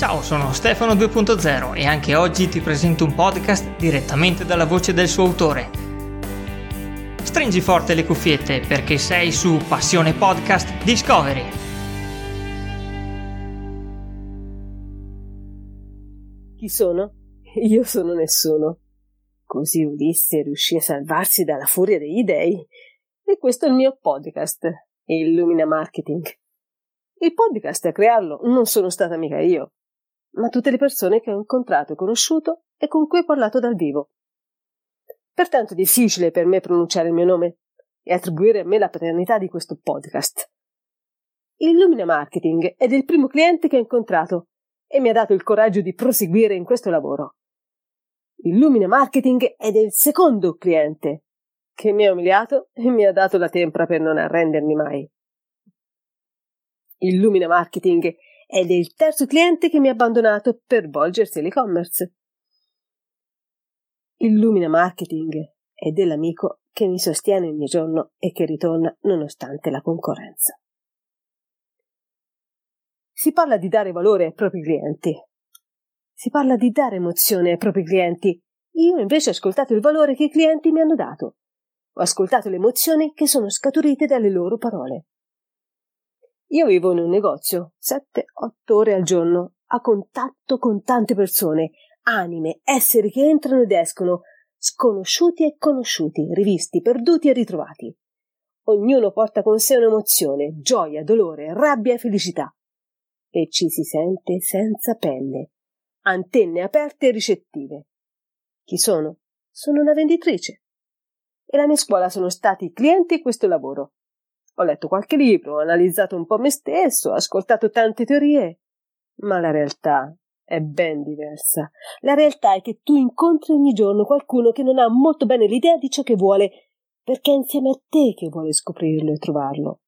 Ciao, sono Stefano 2.0 e anche oggi ti presento un podcast direttamente dalla voce del suo autore. Stringi forte le cuffiette perché sei su Passione Podcast Discovery. Chi sono? Io sono nessuno. Così Ulisse riuscì a salvarsi dalla furia degli dei. E questo è il mio podcast, Illumina Marketing. Il podcast a crearlo non sono stata mica io, ma tutte le persone che ho incontrato e conosciuto e con cui ho parlato dal vivo. Pertanto è difficile per me pronunciare il mio nome e attribuire a me la paternità di questo podcast. Illumina Marketing è il primo cliente che ho incontrato e mi ha dato il coraggio di proseguire in questo lavoro. Illumina Marketing è del secondo cliente che mi ha umiliato e mi ha dato la tempra per non arrendermi mai. Illumina Marketing ed è il terzo cliente che mi ha abbandonato per volgersi all'e-commerce. Illumina Marketing è dell'amico che mi sostiene ogni giorno e che ritorna nonostante la concorrenza. Si parla di dare valore ai propri clienti. Si parla di dare emozione ai propri clienti. Io invece ho ascoltato il valore che i clienti mi hanno dato. Ho ascoltato le emozioni che sono scaturite dalle loro parole. Io vivo in un negozio 7-8 ore al giorno, a contatto con tante persone, anime, esseri che entrano ed escono, sconosciuti e conosciuti, rivisti, perduti e ritrovati. Ognuno porta con sé un'emozione, gioia, dolore, rabbia e felicità. E ci si sente senza pelle, antenne aperte e ricettive. Chi sono? Sono una venditrice. E la mia scuola sono stati clienti e questo lavoro. Ho letto qualche libro, ho analizzato un po' me stesso, ho ascoltato tante teorie, ma la realtà è ben diversa. La realtà è che tu incontri ogni giorno qualcuno che non ha molto bene l'idea di ciò che vuole, perché è insieme a te che vuole scoprirlo e trovarlo.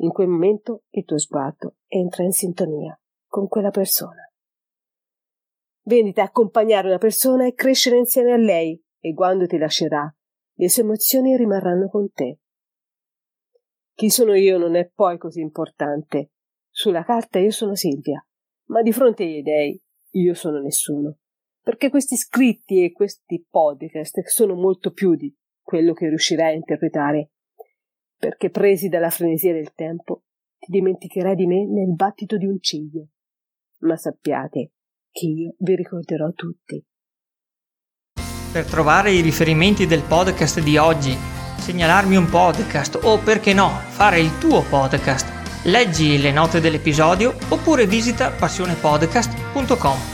In quel momento il tuo sguardo entra in sintonia con quella persona. Venditi a accompagnare una persona e crescere insieme a lei, e quando ti lascerà, le sue emozioni rimarranno con te. Chi sono io non è poi così importante. Sulla carta io sono Silvia, ma di fronte agli dei io sono nessuno. Perché questi scritti e questi podcast sono molto più di quello che riuscirai a interpretare. Perché presi dalla frenesia del tempo, ti dimenticherai di me nel battito di un ciglio. Ma sappiate che io vi ricorderò tutti. Per trovare i riferimenti del podcast di oggi segnalarmi un podcast o perché no, fare il tuo podcast. Leggi le note dell'episodio oppure visita passionepodcast.com.